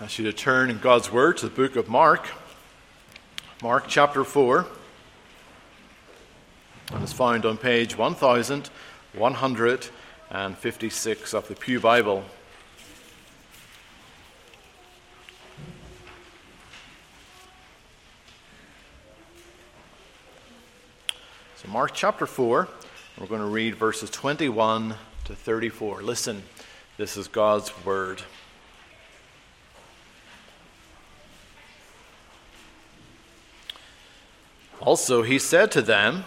I ask you to turn in God's Word to the book of Mark, Mark chapter 4. And it's found on page 1156 of the Pew Bible. So, Mark chapter 4, we're going to read verses 21 to 34. Listen, this is God's Word. Also, he said to them,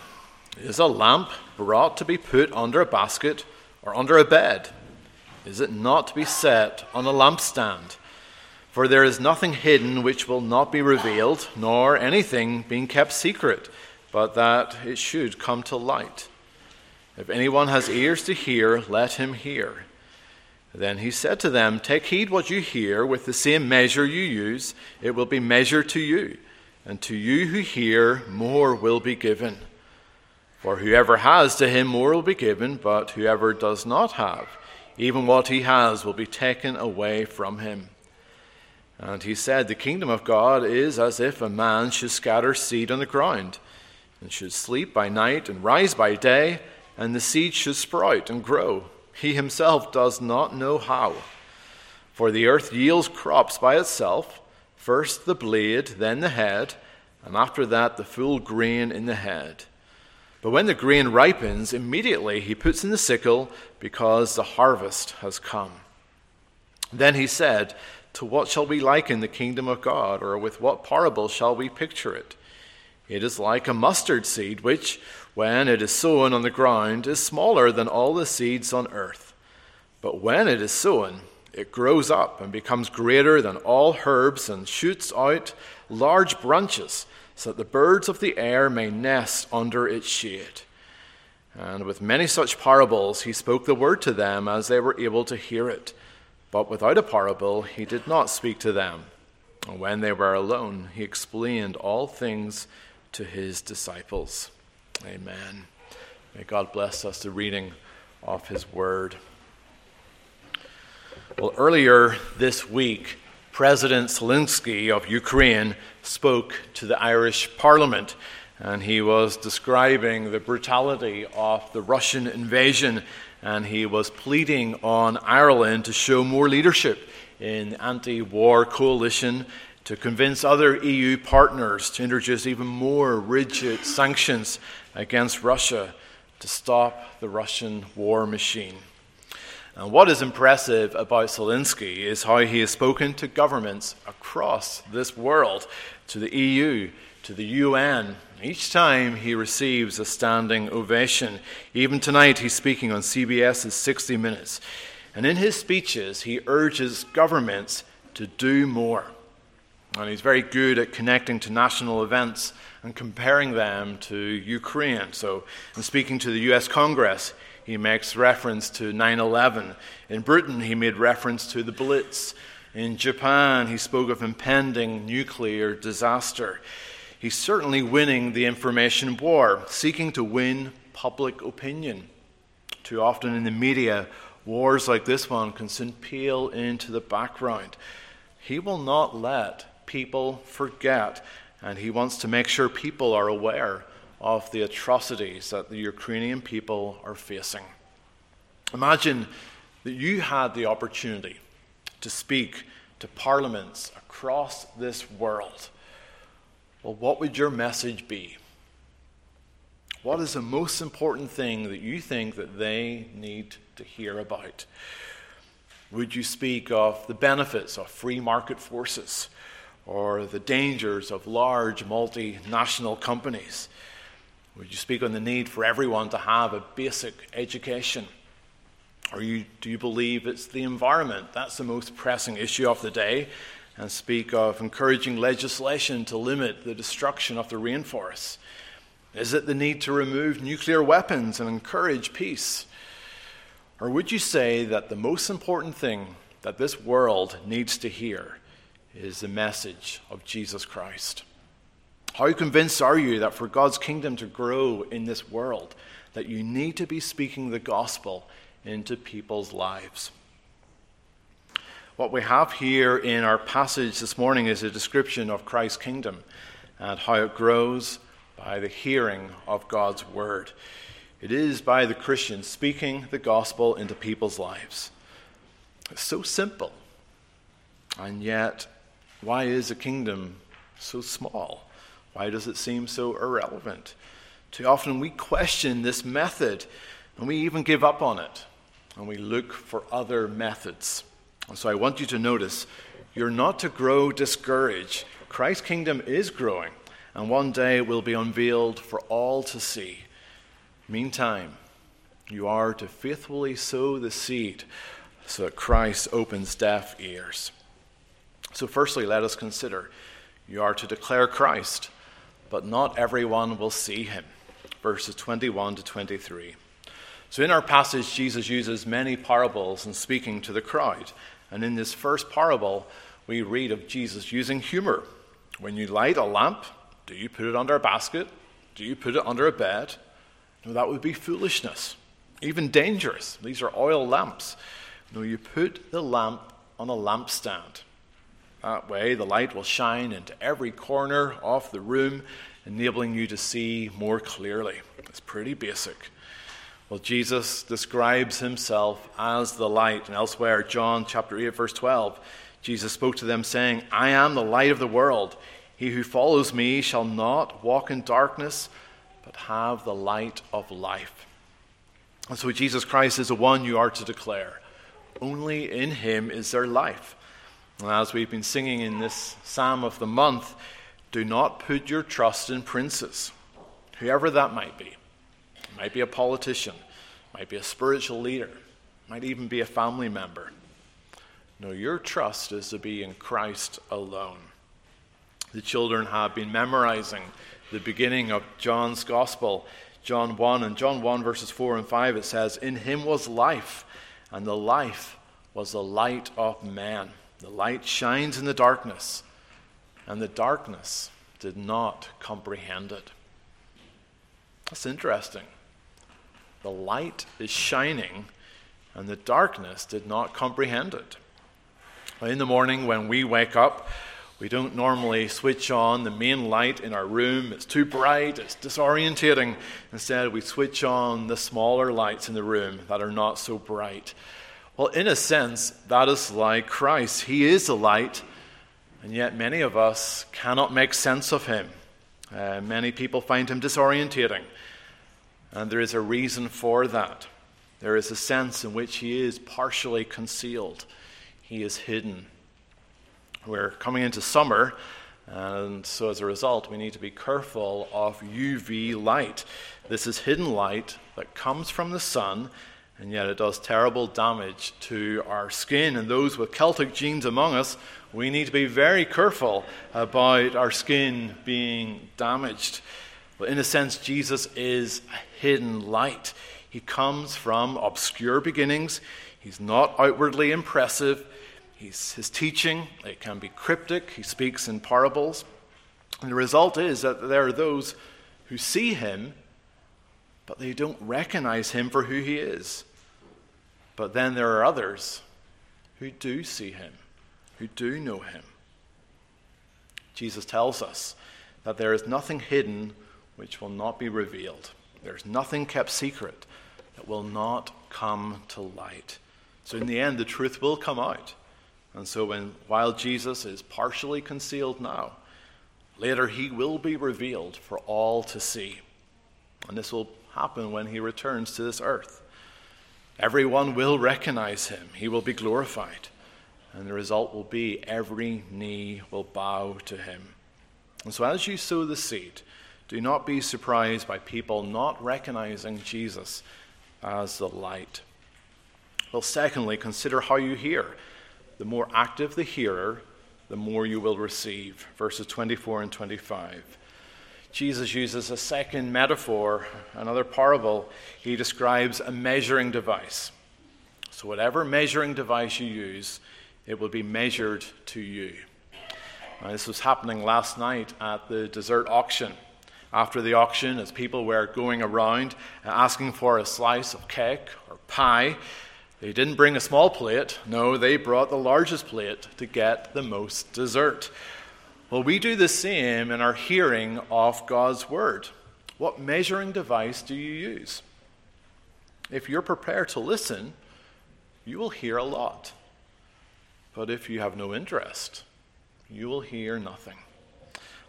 Is a lamp brought to be put under a basket or under a bed? Is it not to be set on a lampstand? For there is nothing hidden which will not be revealed, nor anything being kept secret, but that it should come to light. If anyone has ears to hear, let him hear. Then he said to them, Take heed what you hear, with the same measure you use, it will be measured to you and to you who hear, more will be given. For whoever has, to him more will be given, but whoever does not have, even what he has will be taken away from him. And he said, The kingdom of God is as if a man should scatter seed on the ground, and should sleep by night and rise by day, and the seed should sprout and grow. He himself does not know how. For the earth yields crops by itself First the blade, then the head, and after that the full grain in the head. But when the grain ripens, immediately he puts in the sickle, because the harvest has come. Then he said, To what shall we liken the kingdom of God, or with what parable shall we picture it? It is like a mustard seed, which, when it is sown on the ground, is smaller than all the seeds on earth. But when it is sown, it grows up and becomes greater than all herbs and shoots out large branches so that the birds of the air may nest under its shade. And with many such parables, he spoke the word to them as they were able to hear it. But without a parable, he did not speak to them. And when they were alone, he explained all things to his disciples. Amen. May God bless us the reading of his word. Well, earlier this week, President Zelensky of Ukraine spoke to the Irish Parliament, and he was describing the brutality of the Russian invasion, and he was pleading on Ireland to show more leadership in the anti war coalition, to convince other EU partners to introduce even more rigid sanctions against Russia to stop the Russian war machine. And what is impressive about Zelensky is how he has spoken to governments across this world, to the EU, to the UN. Each time he receives a standing ovation. Even tonight, he's speaking on CBS's 60 Minutes. And in his speeches, he urges governments to do more. And he's very good at connecting to national events and comparing them to Ukraine. So, in speaking to the US Congress, he makes reference to 9 11. In Britain, he made reference to the Blitz. In Japan, he spoke of impending nuclear disaster. He's certainly winning the information war, seeking to win public opinion. Too often in the media, wars like this one can soon peel into the background. He will not let people forget, and he wants to make sure people are aware of the atrocities that the Ukrainian people are facing. Imagine that you had the opportunity to speak to parliaments across this world. Well, what would your message be? What is the most important thing that you think that they need to hear about? Would you speak of the benefits of free market forces or the dangers of large multinational companies? Would you speak on the need for everyone to have a basic education? Or you, do you believe it's the environment? That's the most pressing issue of the day. And speak of encouraging legislation to limit the destruction of the rainforests? Is it the need to remove nuclear weapons and encourage peace? Or would you say that the most important thing that this world needs to hear is the message of Jesus Christ? How convinced are you that for God's kingdom to grow in this world, that you need to be speaking the gospel into people's lives? What we have here in our passage this morning is a description of Christ's kingdom and how it grows by the hearing of God's word. It is by the Christian speaking the gospel into people's lives. It's so simple. And yet, why is a kingdom so small? Why does it seem so irrelevant? Too often we question this method and we even give up on it and we look for other methods. And so I want you to notice you're not to grow discouraged. Christ's kingdom is growing and one day will be unveiled for all to see. Meantime, you are to faithfully sow the seed so that Christ opens deaf ears. So, firstly, let us consider you are to declare Christ, but not everyone will see him. Verses 21 to 23. So, in our passage, Jesus uses many parables in speaking to the crowd. And in this first parable, we read of Jesus using humor. When you light a lamp, do you put it under a basket? Do you put it under a bed? No, that would be foolishness, even dangerous. These are oil lamps. No, you put the lamp on a lampstand. That way, the light will shine into every corner of the room, enabling you to see more clearly. It's pretty basic. Well, Jesus describes himself as the light. And elsewhere, John chapter 8, verse 12, Jesus spoke to them, saying, I am the light of the world. He who follows me shall not walk in darkness, but have the light of life. And so Jesus Christ is the one you are to declare. Only in him is there life. As we've been singing in this psalm of the month, do not put your trust in princes, whoever that might be. It might be a politician, might be a spiritual leader, might even be a family member. No, your trust is to be in Christ alone. The children have been memorizing the beginning of John's Gospel, John 1. And John 1, verses 4 and 5, it says, In him was life, and the life was the light of man. The light shines in the darkness, and the darkness did not comprehend it. That's interesting. The light is shining, and the darkness did not comprehend it. In the morning, when we wake up, we don't normally switch on the main light in our room. It's too bright, it's disorientating. Instead, we switch on the smaller lights in the room that are not so bright. Well, in a sense, that is like Christ. He is the light, and yet many of us cannot make sense of him. Uh, many people find him disorientating, and there is a reason for that. There is a sense in which he is partially concealed, he is hidden. We're coming into summer, and so as a result, we need to be careful of UV light. This is hidden light that comes from the sun, and yet it does terrible damage to our skin. And those with Celtic genes among us, we need to be very careful about our skin being damaged. But in a sense, Jesus is a hidden light. He comes from obscure beginnings. He's not outwardly impressive. He's, his teaching, it can be cryptic. He speaks in parables. And the result is that there are those who see him, but they don't recognize him for who he is. But then there are others who do see him, who do know him. Jesus tells us that there is nothing hidden which will not be revealed. There's nothing kept secret that will not come to light. So, in the end, the truth will come out. And so, when, while Jesus is partially concealed now, later he will be revealed for all to see. And this will happen when he returns to this earth. Everyone will recognize him, he will be glorified. And the result will be every knee will bow to him. And so, as you sow the seed, do not be surprised by people not recognizing Jesus as the light. Well, secondly, consider how you hear. The more active the hearer, the more you will receive. Verses 24 and 25. Jesus uses a second metaphor, another parable. He describes a measuring device. So, whatever measuring device you use, it will be measured to you. Now, this was happening last night at the dessert auction. After the auction, as people were going around uh, asking for a slice of cake or pie, They didn't bring a small plate. No, they brought the largest plate to get the most dessert. Well, we do the same in our hearing of God's word. What measuring device do you use? If you're prepared to listen, you will hear a lot. But if you have no interest, you will hear nothing.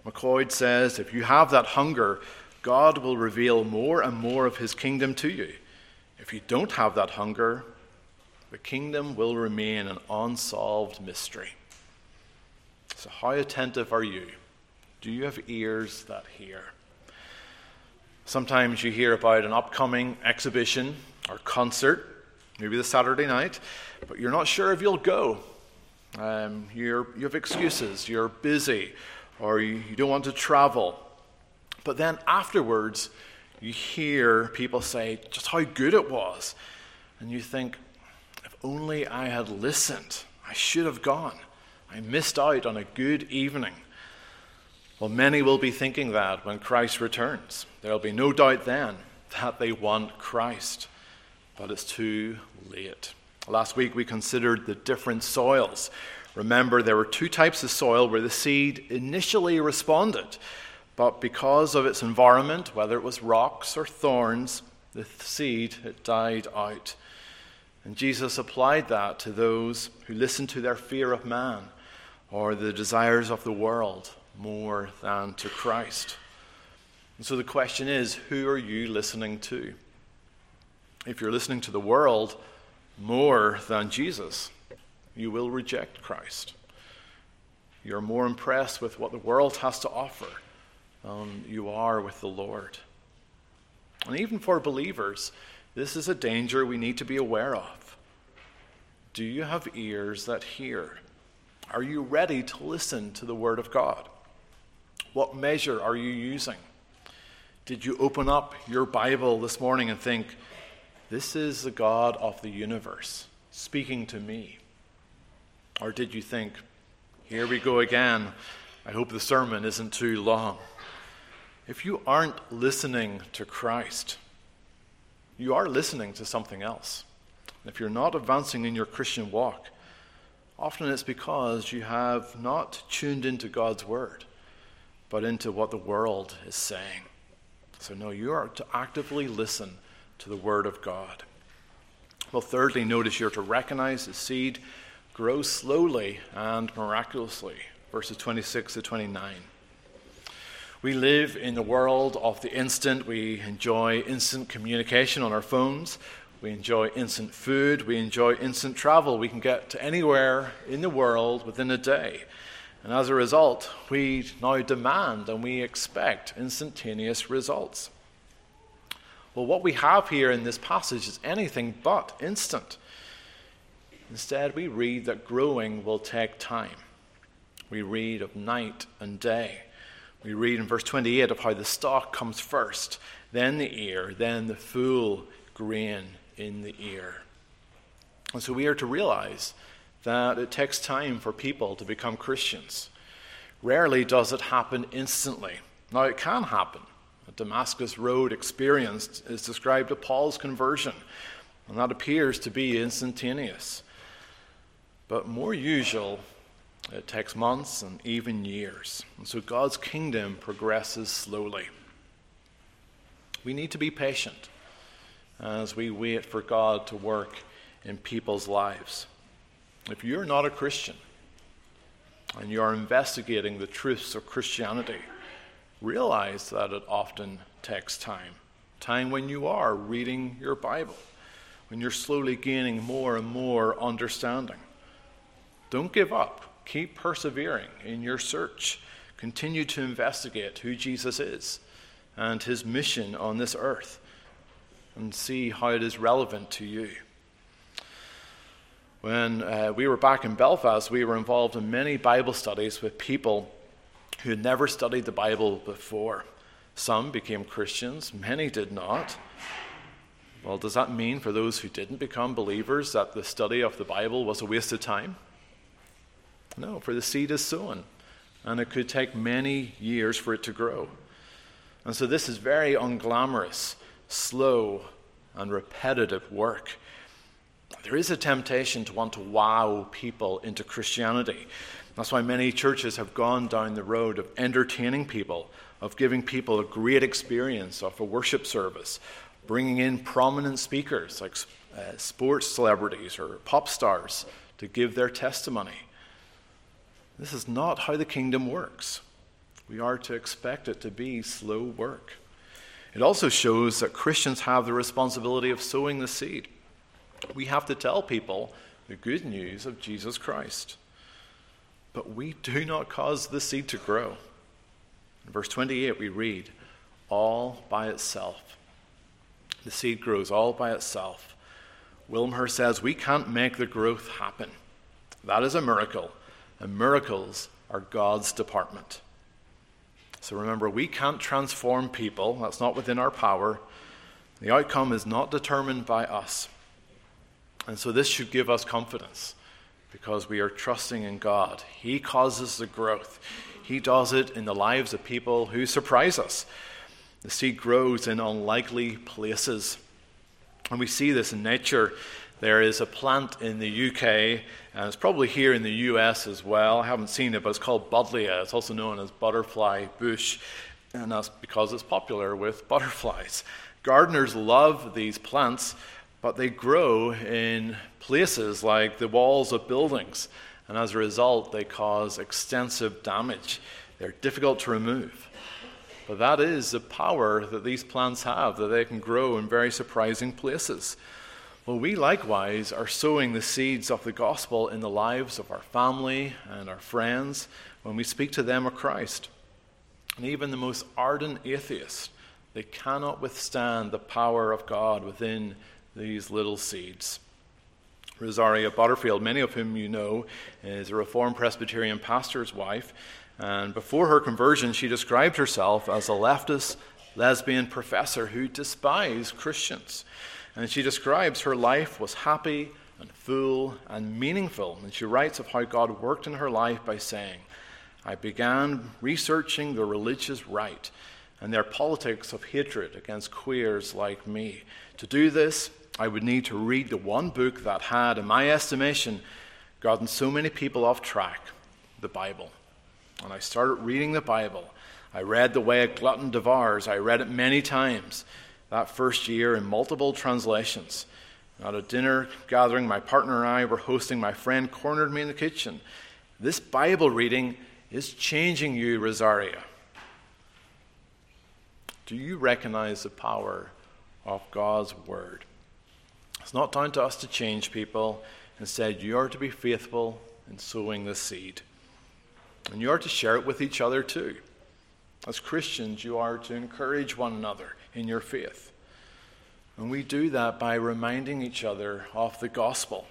McLeod says if you have that hunger, God will reveal more and more of his kingdom to you. If you don't have that hunger, the kingdom will remain an unsolved mystery. So, how attentive are you? Do you have ears that hear? Sometimes you hear about an upcoming exhibition or concert, maybe the Saturday night, but you're not sure if you'll go. Um, you have excuses, you're busy, or you, you don't want to travel. But then afterwards, you hear people say just how good it was. And you think, if only I had listened, I should have gone. I missed out on a good evening. Well, many will be thinking that when Christ returns. There'll be no doubt then that they want Christ, but it's too late. Last week we considered the different soils. Remember, there were two types of soil where the seed initially responded, but because of its environment, whether it was rocks or thorns, the seed it died out. And Jesus applied that to those who listened to their fear of man or the desires of the world more than to Christ. And so the question is who are you listening to? If you're listening to the world more than Jesus, you will reject Christ. You're more impressed with what the world has to offer than you are with the Lord. And even for believers, this is a danger we need to be aware of. Do you have ears that hear? Are you ready to listen to the Word of God? What measure are you using? Did you open up your Bible this morning and think, this is the God of the universe speaking to me? Or did you think, here we go again, I hope the sermon isn't too long? If you aren't listening to Christ, you are listening to something else. And If you're not advancing in your Christian walk, often it's because you have not tuned into God's Word but into what the world is saying. So, no, you are to actively listen to the Word of God. Well, thirdly, notice you're to recognize the seed grows slowly and miraculously. Verses 26 to 29. We live in the world of the instant. We enjoy instant communication on our phones. We enjoy instant food. We enjoy instant travel. We can get to anywhere in the world within a day. And as a result, we now demand and we expect instantaneous results. Well, what we have here in this passage is anything but instant. Instead, we read that growing will take time. We read of night and day. We read in verse 28 of how the stalk comes first, then the ear, then the full grain in the ear. And so we are to realize that it takes time for people to become Christians. Rarely does it happen instantly. Now, it can happen. The Damascus Road experience is described as Paul's conversion, and that appears to be instantaneous. But more usual, it takes months and even years. And so God's kingdom progresses slowly. We need to be patient as we wait for God to work in people's lives. If you're not a Christian and you are investigating the truths of Christianity, realize that it often takes time. Time when you are reading your Bible, when you're slowly gaining more and more understanding. Don't give up. Keep persevering in your search. Continue to investigate who Jesus is and his mission on this earth and see how it is relevant to you. When uh, we were back in Belfast, we were involved in many Bible studies with people who had never studied the Bible before. Some became Christians, many did not. Well, does that mean for those who didn't become believers that the study of the Bible was a waste of time? No, for the seed is sown, and it could take many years for it to grow. And so this is very unglamorous, slow, and repetitive work. There is a temptation to want to wow people into Christianity. That's why many churches have gone down the road of entertaining people, of giving people a great experience of a worship service, bringing in prominent speakers like uh, sports celebrities or pop stars to give their testimony. This is not how the kingdom works. We are to expect it to be slow work. It also shows that Christians have the responsibility of sowing the seed. We have to tell people the good news of Jesus Christ. But we do not cause the seed to grow. In verse 28, we read, all by itself. The seed grows all by itself. Wilmer says, We can't make the growth happen. That is a miracle, and miracles are God's department. So remember, we can't transform people, that's not within our power. The outcome is not determined by us. And so this should give us confidence because we are trusting in God. He causes the growth, He does it in the lives of people who surprise us. The seed grows in unlikely places. And we see this in nature. There is a plant in the UK, and it's probably here in the US as well. I haven't seen it, but it's called Buddleia. It's also known as butterfly bush, and that's because it's popular with butterflies. Gardeners love these plants but they grow in places like the walls of buildings, and as a result, they cause extensive damage. They're difficult to remove. But that is the power that these plants have, that they can grow in very surprising places. Well, we likewise are sowing the seeds of the gospel in the lives of our family and our friends when we speak to them of Christ. And even the most ardent atheist, they cannot withstand the power of God within these little seeds. Rosaria Butterfield, many of whom you know, is a Reformed Presbyterian pastor's wife. And before her conversion, she described herself as a leftist lesbian professor who despised Christians. And she describes her life was happy and full and meaningful. And she writes of how God worked in her life by saying, I began researching the religious right and their politics of hatred against queers like me. To do this, I would need to read the one book that had, in my estimation, gotten so many people off track the Bible. And I started reading the Bible. I read The Way a Glutton Devours. I read it many times that first year in multiple translations. At a dinner gathering, my partner and I were hosting. My friend cornered me in the kitchen. This Bible reading is changing you, Rosaria. Do you recognize the power of God's Word? It's not down to us to change people. Instead, you are to be faithful in sowing the seed. And you are to share it with each other too. As Christians, you are to encourage one another in your faith. And we do that by reminding each other of the gospel,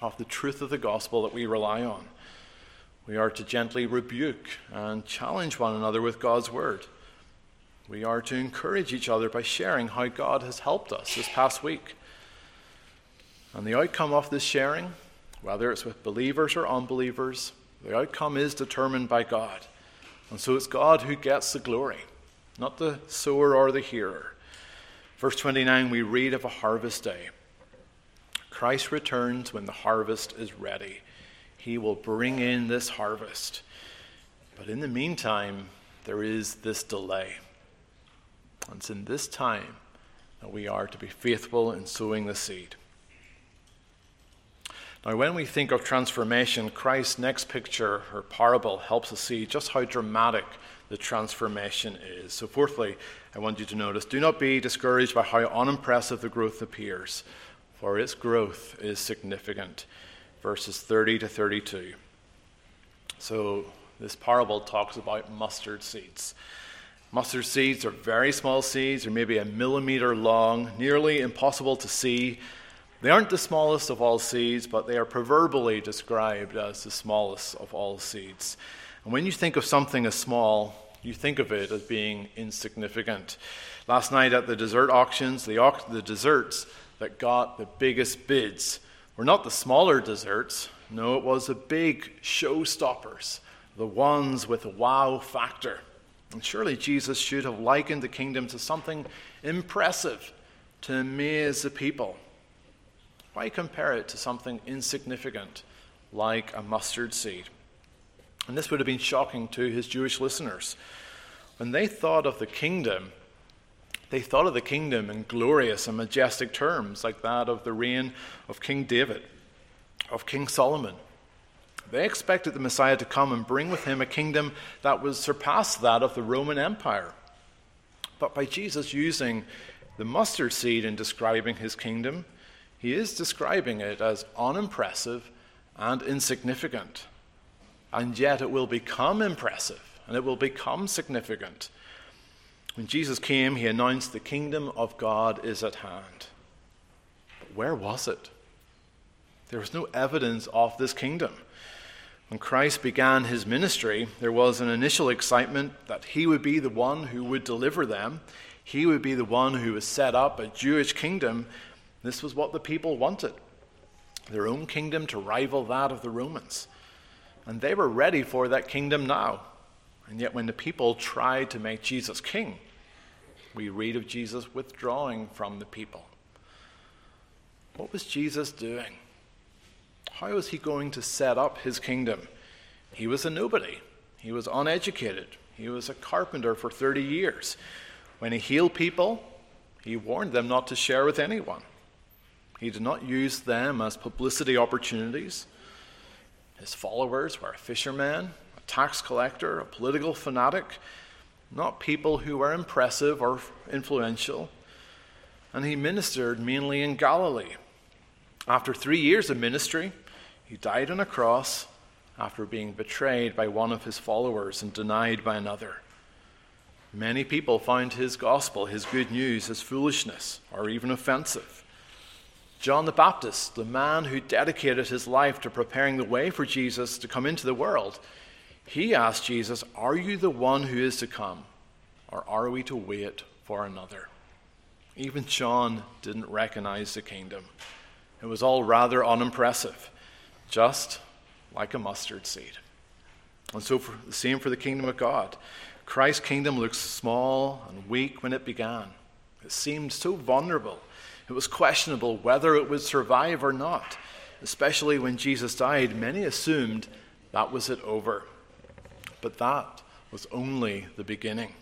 of the truth of the gospel that we rely on. We are to gently rebuke and challenge one another with God's word. We are to encourage each other by sharing how God has helped us this past week. And the outcome of this sharing, whether it's with believers or unbelievers, the outcome is determined by God. And so it's God who gets the glory, not the sower or the hearer. Verse 29, we read of a harvest day. Christ returns when the harvest is ready. He will bring in this harvest. But in the meantime, there is this delay. And it's in this time that we are to be faithful in sowing the seed. Now, when we think of transformation, Christ's next picture or parable helps us see just how dramatic the transformation is. So, fourthly, I want you to notice do not be discouraged by how unimpressive the growth appears, for its growth is significant. Verses 30 to 32. So, this parable talks about mustard seeds. Mustard seeds are very small seeds, they're maybe a millimeter long, nearly impossible to see they aren't the smallest of all seeds, but they are proverbially described as the smallest of all seeds. And when you think of something as small, you think of it as being insignificant. Last night at the dessert auctions, the, au- the desserts that got the biggest bids were not the smaller desserts. No, it was the big showstoppers, the ones with a wow factor. And surely Jesus should have likened the kingdom to something impressive to amaze the people. Why compare it to something insignificant like a mustard seed? And this would have been shocking to his Jewish listeners. When they thought of the kingdom, they thought of the kingdom in glorious and majestic terms, like that of the reign of King David, of King Solomon. They expected the Messiah to come and bring with him a kingdom that would surpass that of the Roman Empire. But by Jesus using the mustard seed in describing his kingdom, he is describing it as unimpressive and insignificant. And yet it will become impressive and it will become significant. When Jesus came, he announced the kingdom of God is at hand. But where was it? There was no evidence of this kingdom. When Christ began his ministry, there was an initial excitement that he would be the one who would deliver them. He would be the one who would set up a Jewish kingdom. This was what the people wanted their own kingdom to rival that of the Romans. And they were ready for that kingdom now. And yet, when the people tried to make Jesus king, we read of Jesus withdrawing from the people. What was Jesus doing? How was he going to set up his kingdom? He was a nobody. He was uneducated. He was a carpenter for 30 years. When he healed people, he warned them not to share with anyone. He did not use them as publicity opportunities. His followers were a fisherman, a tax collector, a political fanatic, not people who were impressive or influential. And he ministered mainly in Galilee. After three years of ministry, he died on a cross after being betrayed by one of his followers and denied by another. Many people found his gospel, his good news, as foolishness or even offensive. John the Baptist, the man who dedicated his life to preparing the way for Jesus to come into the world, he asked Jesus, Are you the one who is to come, or are we to wait for another? Even John didn't recognize the kingdom. It was all rather unimpressive just like a mustard seed. And so, for, the same for the kingdom of God. Christ's kingdom looks small and weak when it began. It seemed so vulnerable. It was questionable whether it would survive or not. Especially when Jesus died, many assumed that was it over. But that was only the beginning.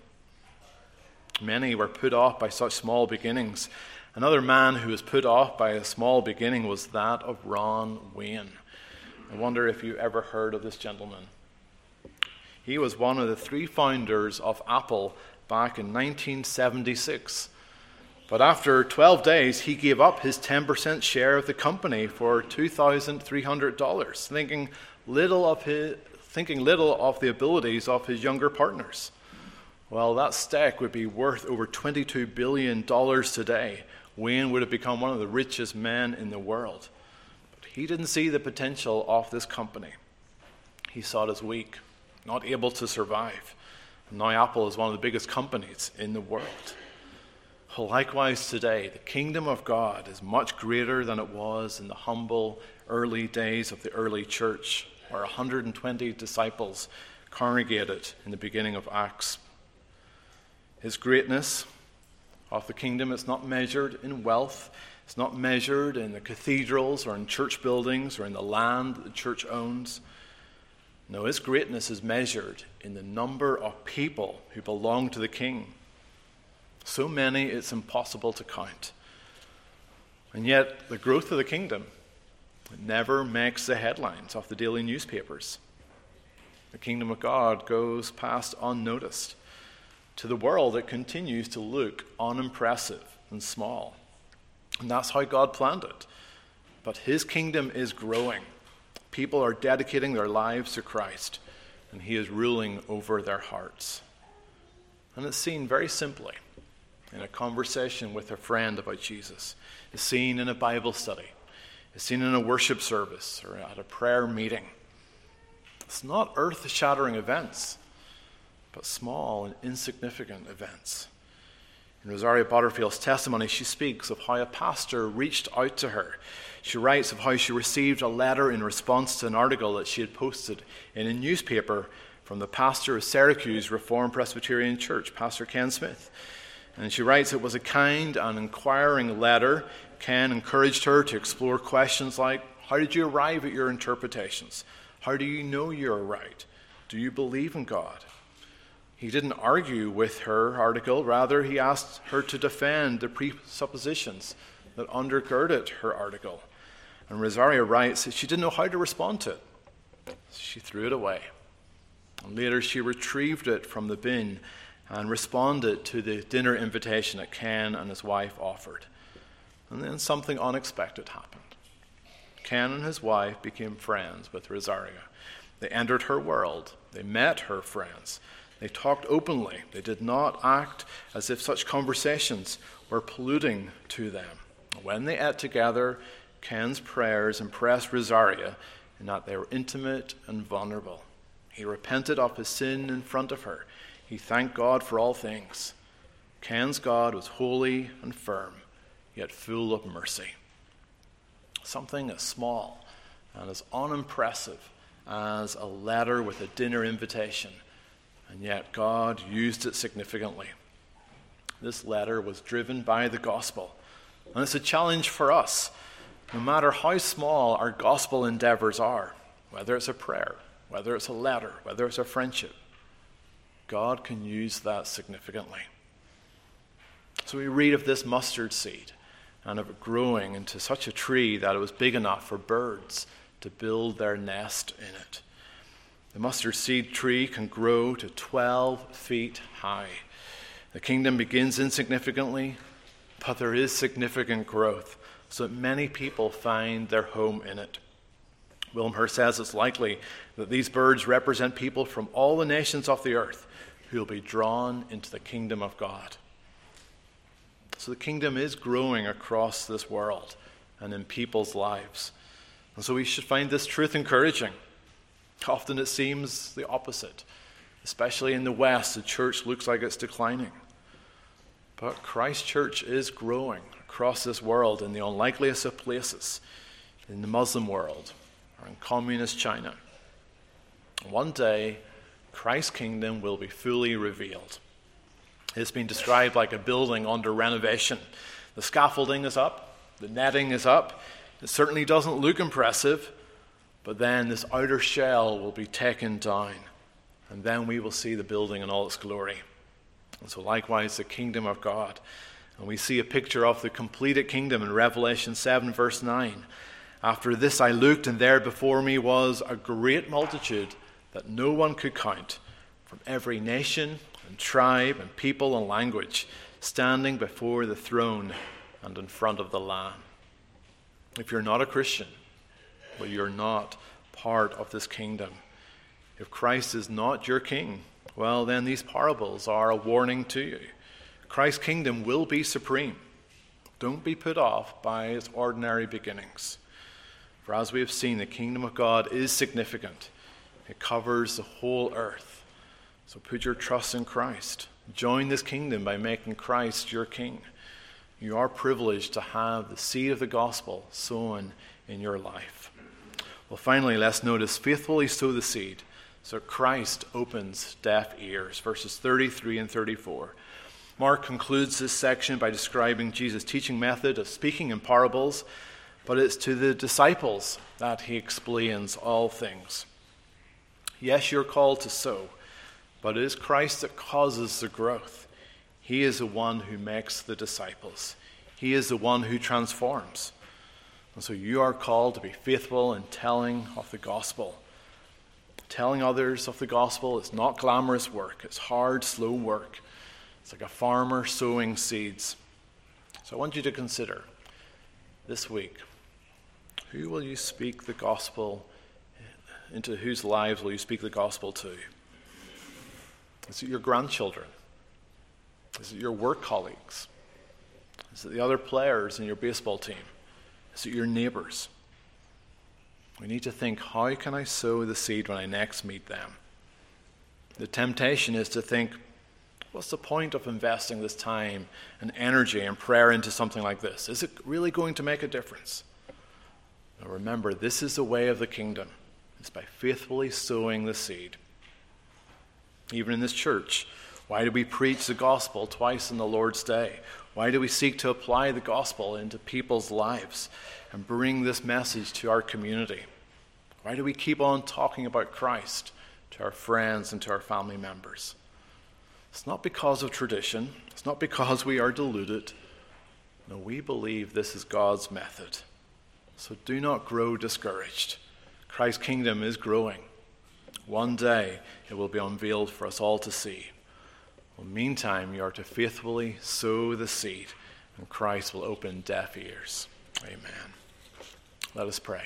Many were put off by such small beginnings. Another man who was put off by a small beginning was that of Ron Wayne. I wonder if you ever heard of this gentleman. He was one of the three founders of Apple back in 1976. But after 12 days, he gave up his 10% share of the company for $2,300, thinking little of his, thinking little of the abilities of his younger partners. Well, that stack would be worth over $22 billion today. Wayne would have become one of the richest men in the world. But he didn't see the potential of this company. He saw it as weak, not able to survive. Now, Apple is one of the biggest companies in the world. Likewise, today, the kingdom of God is much greater than it was in the humble early days of the early church, where 120 disciples congregated in the beginning of Acts. His greatness of the kingdom is not measured in wealth, it's not measured in the cathedrals or in church buildings or in the land that the church owns. No, his greatness is measured in the number of people who belong to the king. So many it's impossible to count. And yet, the growth of the kingdom never makes the headlines of the daily newspapers. The kingdom of God goes past unnoticed. To the world, it continues to look unimpressive and small. And that's how God planned it. But his kingdom is growing. People are dedicating their lives to Christ, and he is ruling over their hearts. And it's seen very simply in a conversation with a friend about Jesus. It's seen in a Bible study. It's seen in a worship service or at a prayer meeting. It's not earth shattering events, but small and insignificant events. In Rosaria Butterfield's testimony, she speaks of how a pastor reached out to her. She writes of how she received a letter in response to an article that she had posted in a newspaper from the pastor of Syracuse Reformed Presbyterian Church, Pastor Ken Smith. And she writes it was a kind and inquiring letter Ken encouraged her to explore questions like How did you arrive at your interpretations? How do you know you're right? Do you believe in God? He didn't argue with her article, rather, he asked her to defend the presuppositions that undergirded her article. And Rosaria writes that she didn't know how to respond to it. She threw it away. And later, she retrieved it from the bin Uh, and responded to the dinner invitation that Ken and his wife offered. And then something unexpected happened. Ken and his wife became friends with Rosaria. They entered her world, they met her friends. They talked openly. They did not act as if such conversations were polluting to them. When they ate together, Ken's prayers impressed Rosaria in that they were intimate and vulnerable. He repented of his sin in front of her. He thanked God for all things. Ken's God was holy and firm, yet full of mercy. Something as small and as unimpressive as a letter with a dinner invitation and yet God used it significantly. This letter was driven by the gospel. And it's a challenge for us, no matter how small our gospel endeavors are, whether it's a prayer, whether it's a letter, whether it's a friendship. God can use that significantly. So we read of this mustard seed and of it growing into such a tree that it was big enough for birds to build their nest in it. The mustard seed tree can grow to 12 feet high. The kingdom begins insignificantly, but there is significant growth, so that many people find their home in it. Wilmshurst says it's likely that these birds represent people from all the nations of the earth who will be drawn into the kingdom of God. So the kingdom is growing across this world and in people's lives. And so we should find this truth encouraging. Often it seems the opposite. Especially in the West, the church looks like it's declining. But Christ Church is growing across this world in the unlikeliest of places, in the Muslim world or in communist China. One day, Christ's kingdom will be fully revealed. It's been described like a building under renovation. The scaffolding is up, the netting is up. It certainly doesn't look impressive, but then this outer shell will be taken down, and then we will see the building in all its glory. And so, likewise, the kingdom of God. And we see a picture of the completed kingdom in Revelation 7, verse 9. After this I looked, and there before me was a great multitude that no one could count, from every nation and tribe and people and language, standing before the throne and in front of the Lamb. If you're not a Christian, well, you're not part of this kingdom. If Christ is not your king, well, then these parables are a warning to you. Christ's kingdom will be supreme. Don't be put off by its ordinary beginnings. For as we have seen, the kingdom of God is significant, it covers the whole earth. So put your trust in Christ. Join this kingdom by making Christ your king. You are privileged to have the seed of the gospel sown in your life. Well, finally, let's notice faithfully sow the seed. So Christ opens deaf ears, verses 33 and 34. Mark concludes this section by describing Jesus' teaching method of speaking in parables, but it's to the disciples that he explains all things. Yes, you're called to sow, but it is Christ that causes the growth. He is the one who makes the disciples, He is the one who transforms. And so you are called to be faithful in telling of the gospel. Telling others of the gospel is not glamorous work, it's hard, slow work. It's like a farmer sowing seeds. So I want you to consider this week who will you speak the gospel into whose lives will you speak the gospel to? Is it your grandchildren? Is it your work colleagues? Is it the other players in your baseball team? Is it your neighbors? We need to think how can I sow the seed when I next meet them? The temptation is to think, what's the point of investing this time and energy and prayer into something like this? Is it really going to make a difference? Now remember, this is the way of the kingdom. It's by faithfully sowing the seed. Even in this church, Why do we preach the gospel twice in the Lord's day? Why do we seek to apply the gospel into people's lives and bring this message to our community? Why do we keep on talking about Christ to our friends and to our family members? It's not because of tradition, it's not because we are deluded. No, we believe this is God's method. So do not grow discouraged. Christ's kingdom is growing. One day it will be unveiled for us all to see. Well, meantime, you are to faithfully sow the seed, and Christ will open deaf ears. Amen. Let us pray.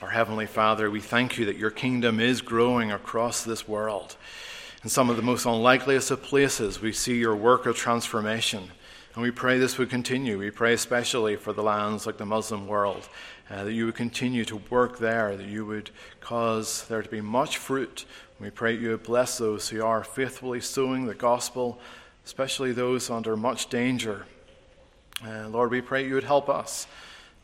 Our Heavenly Father, we thank you that your kingdom is growing across this world. In some of the most unlikeliest of places, we see your work of transformation. And we pray this would continue. We pray especially for the lands like the Muslim world, uh, that you would continue to work there, that you would cause there to be much fruit. We pray you would bless those who are faithfully sowing the gospel, especially those under much danger. Uh, Lord, we pray you would help us.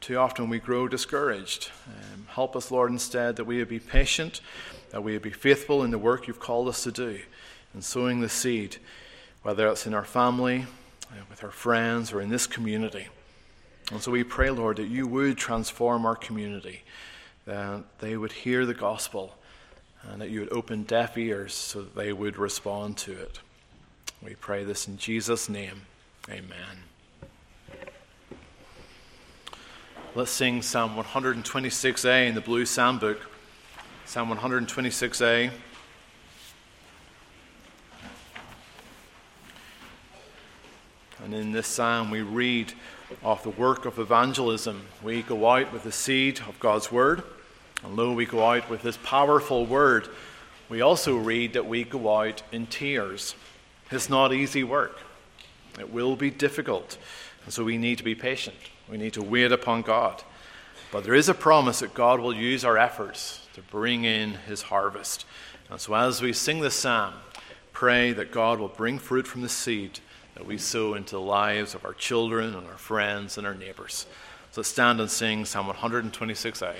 Too often we grow discouraged. Um, help us, Lord, instead that we would be patient, that we would be faithful in the work you've called us to do, in sowing the seed, whether it's in our family, with our friends, or in this community. And so we pray, Lord, that you would transform our community, that they would hear the gospel, and that you would open deaf ears so that they would respond to it. We pray this in Jesus' name. Amen. Let's sing Psalm 126a in the Blue Psalm Book. Psalm 126a. And in this psalm, we read of the work of evangelism. We go out with the seed of God's word, and lo, we go out with this powerful word. We also read that we go out in tears. It's not easy work, it will be difficult, and so we need to be patient. We need to wait upon God. But there is a promise that God will use our efforts to bring in his harvest. And so as we sing this psalm, pray that God will bring fruit from the seed that we sow into the lives of our children and our friends and our neighbors. So stand and sing Psalm 126a.